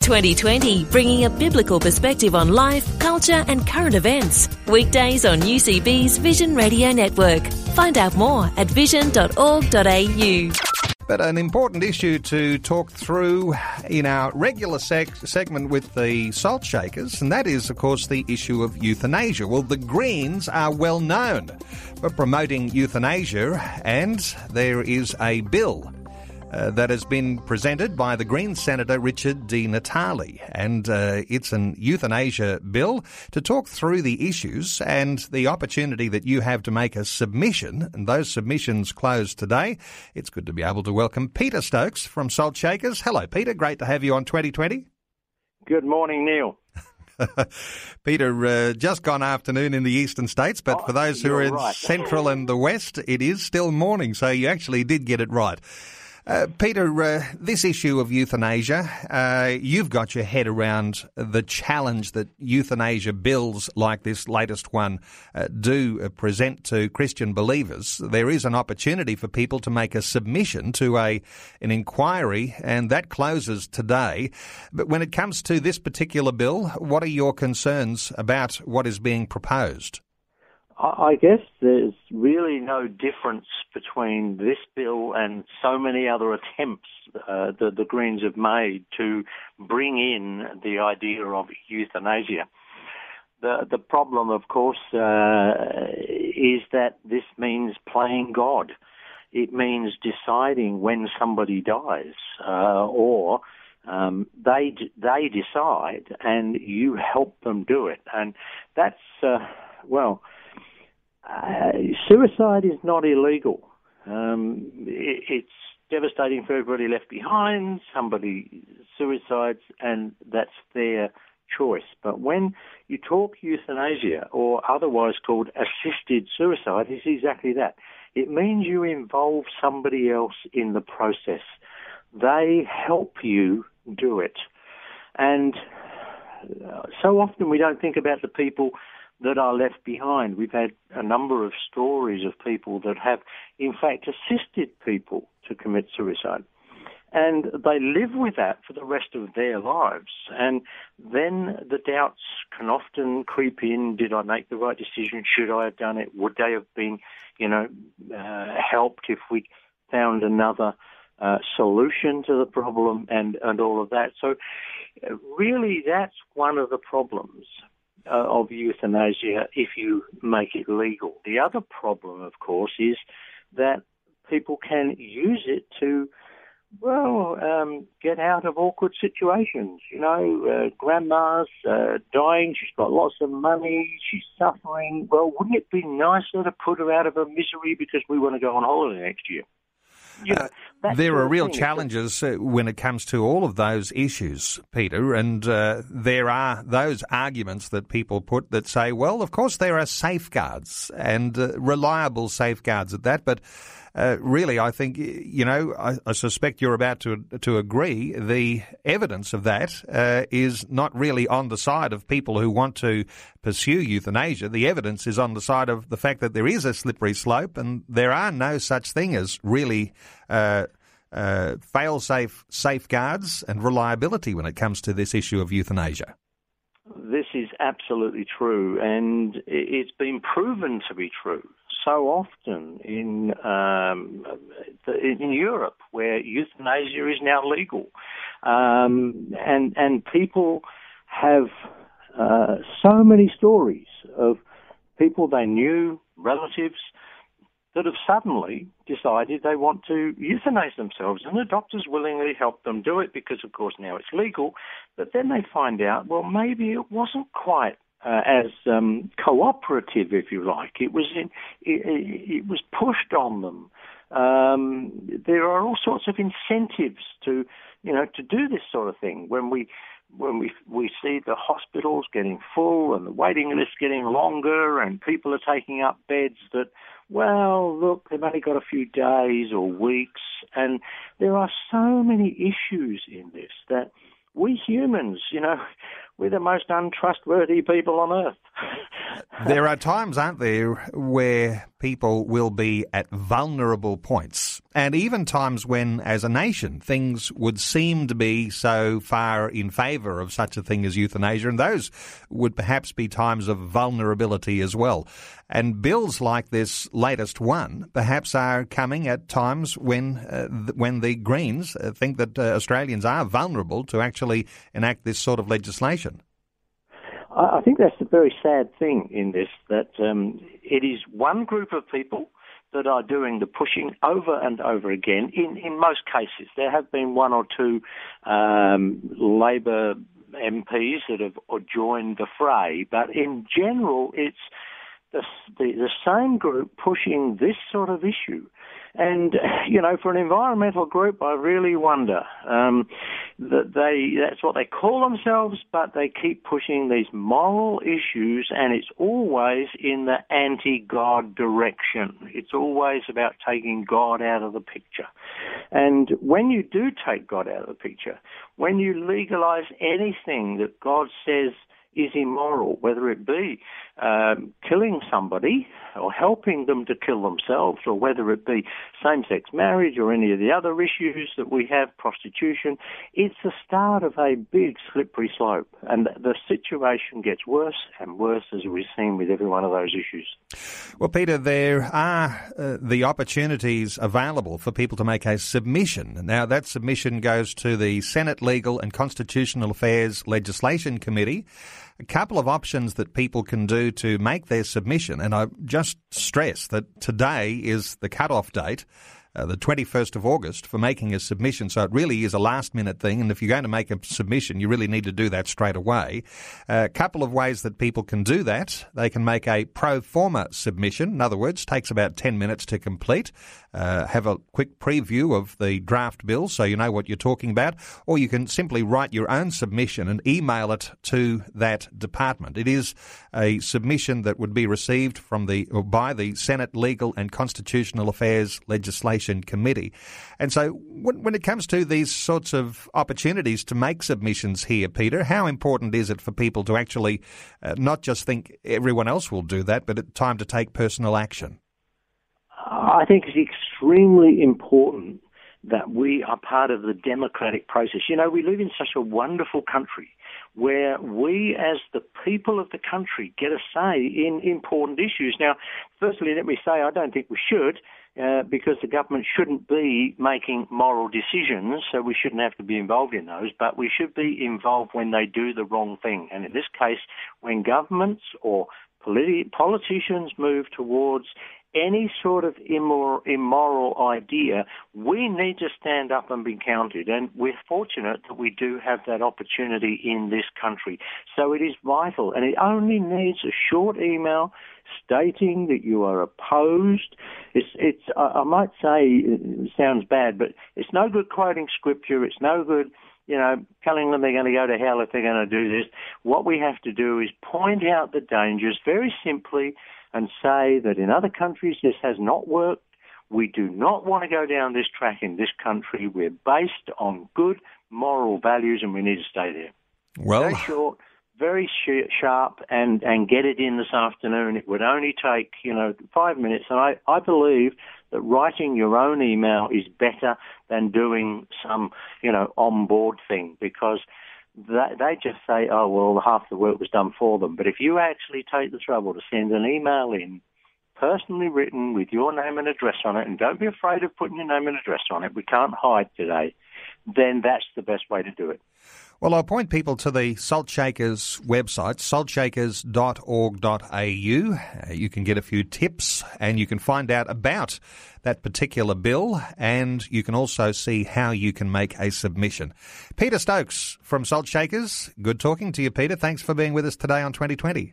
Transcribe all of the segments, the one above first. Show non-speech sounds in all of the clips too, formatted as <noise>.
2020, bringing a biblical perspective on life, culture, and current events. Weekdays on UCB's Vision Radio Network. Find out more at vision.org.au. But an important issue to talk through in our regular seg- segment with the salt shakers, and that is, of course, the issue of euthanasia. Well, the Greens are well known for promoting euthanasia, and there is a bill uh, that has been presented by the Green Senator Richard Di Natale. And uh, it's an euthanasia bill to talk through the issues and the opportunity that you have to make a submission. And those submissions close today. It's good to be able to welcome Peter Stokes from Salt Shakers. Hello, Peter. Great to have you on 2020. Good morning, Neil. <laughs> Peter, uh, just gone afternoon in the eastern states, but oh, for those who are in right. central and the west, it is still morning, so you actually did get it right. Uh, Peter, uh, this issue of euthanasia, uh, you've got your head around the challenge that euthanasia bills like this latest one uh, do uh, present to Christian believers. There is an opportunity for people to make a submission to a an inquiry, and that closes today. But when it comes to this particular bill, what are your concerns about what is being proposed? I guess there's really no difference between this bill and so many other attempts uh, that the Greens have made to bring in the idea of euthanasia. The the problem, of course, uh, is that this means playing God. It means deciding when somebody dies, uh, or um, they they decide and you help them do it, and that's uh, well uh, suicide is not illegal. Um, it, it's devastating for everybody left behind. Somebody suicides, and that's their choice. But when you talk euthanasia, or otherwise called assisted suicide, it's exactly that. It means you involve somebody else in the process. They help you do it. And uh, so often we don't think about the people that are left behind. We've had a number of stories of people that have, in fact, assisted people to commit suicide. And they live with that for the rest of their lives. And then the doubts can often creep in. Did I make the right decision? Should I have done it? Would they have been, you know, uh, helped if we found another uh, solution to the problem and, and all of that? So uh, really that's one of the problems uh, of euthanasia if you make it legal. The other problem, of course, is that people can use it to, well, um, get out of awkward situations. You know, uh, grandma's uh, dying, she's got lots of money, she's suffering. Well, wouldn't it be nicer to put her out of her misery because we want to go on holiday next year? You know, there are real challenges uh, when it comes to all of those issues, Peter, and uh, there are those arguments that people put that say, well, of course there are safeguards and uh, reliable safeguards at that, but uh, really, I think you know. I, I, suspect you're about to to agree. The evidence of that uh, is not really on the side of people who want to pursue euthanasia. The evidence is on the side of the fact that there is a slippery slope, and there are no such thing as really. Uh, uh fail-safe safeguards and reliability when it comes to this issue of euthanasia. This is absolutely true, and it's been proven to be true so often in um, in Europe, where euthanasia is now legal, um, and and people have uh, so many stories of people they knew, relatives, that have suddenly decided they want to euthanize themselves, and the doctors willingly help them do it because, of course, now it's legal. But then they find out, well, maybe it wasn't quite uh, as um, cooperative, if you like. It was in, it, it was pushed on them. Um, there are all sorts of incentives to you know to do this sort of thing when we when we we see the hospitals getting full and the waiting lists getting longer and people are taking up beds that well look they've only got a few days or weeks. And there are so many issues in this that we humans you know we're the most untrustworthy people on earth <laughs> there are times aren't there where people will be at vulnerable points and even times when, as a nation, things would seem to be so far in favour of such a thing as euthanasia, and those would perhaps be times of vulnerability as well. And bills like this latest one perhaps are coming at times when uh, when the Greens uh, think that uh, Australians are vulnerable to actually enact this sort of legislation. I think that's the very sad thing in this that um, it is one group of people that are doing the pushing over and over again. In in most cases, there have been one or two um, Labor MPs that have joined the fray, but in general, it's the, the, the same group pushing this sort of issue. And you know, for an environmental group, I really wonder um, that they that's what they call themselves, but they keep pushing these moral issues, and it's always in the anti-God direction. It's always about taking God out of the picture. And when you do take God out of the picture, when you legalize anything that God says is immoral, whether it be um, killing somebody or helping them to kill themselves, or whether it be same sex marriage or any of the other issues that we have, prostitution, it's the start of a big slippery slope. And the situation gets worse and worse as we've seen with every one of those issues. Well, Peter, there are uh, the opportunities available for people to make a submission. Now, that submission goes to the Senate Legal and Constitutional Affairs Legislation Committee a couple of options that people can do to make their submission. And I just stress that today is the cut-off date uh, the 21st of August for making a submission. So it really is a last minute thing. And if you're going to make a submission, you really need to do that straight away. A uh, couple of ways that people can do that. They can make a pro forma submission. In other words, takes about 10 minutes to complete. Uh, have a quick preview of the draft bill so you know what you're talking about. Or you can simply write your own submission and email it to that department. It is a submission that would be received from the, by the Senate Legal and Constitutional Affairs Legislation Committee. And so when, when it comes to these sorts of opportunities to make submissions here, Peter, how important is it for people to actually uh, not just think everyone else will do that, but it's time to take personal action? I think it's extremely important that we are part of the democratic process. You know, we live in such a wonderful country where we, as the people of the country, get a say in important issues. Now, firstly, let me say I don't think we should. Uh, because the government shouldn't be making moral decisions, so we shouldn't have to be involved in those, but we should be involved when they do the wrong thing. And in this case, when governments or politi- politicians move towards any sort of immoral, immoral idea, we need to stand up and be counted. And we're fortunate that we do have that opportunity in this country. So it is vital, and it only needs a short email stating that you are opposed. It's, it's, I might say, it sounds bad, but it's no good quoting scripture. It's no good you know, telling them they're going to go to hell if they're going to do this. What we have to do is point out the dangers very simply and say that in other countries this has not worked. We do not want to go down this track in this country. We're based on good moral values and we need to stay there. Well, short, very sharp, and, and get it in this afternoon. It would only take, you know, five minutes. And I, I believe that writing your own email is better than doing some, you know, on board thing because they, they just say, oh, well, half the work was done for them. But if you actually take the trouble to send an email in, personally written with your name and address on it, and don't be afraid of putting your name and address on it, we can't hide today, then that's the best way to do it. Well, I'll point people to the Salt Shakers website, saltshakers.org.au. Uh, you can get a few tips and you can find out about that particular bill and you can also see how you can make a submission. Peter Stokes from Salt Shakers, good talking to you, Peter. Thanks for being with us today on 2020.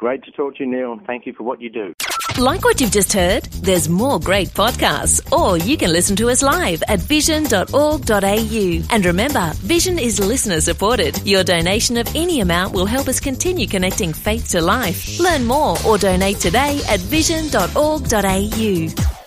Great to talk to you, Neil, and thank you for what you do. Like what you've just heard? There's more great podcasts, or you can listen to us live at vision.org.au. And remember, Vision is listener supported. Your donation of any amount will help us continue connecting faith to life. Learn more or donate today at vision.org.au.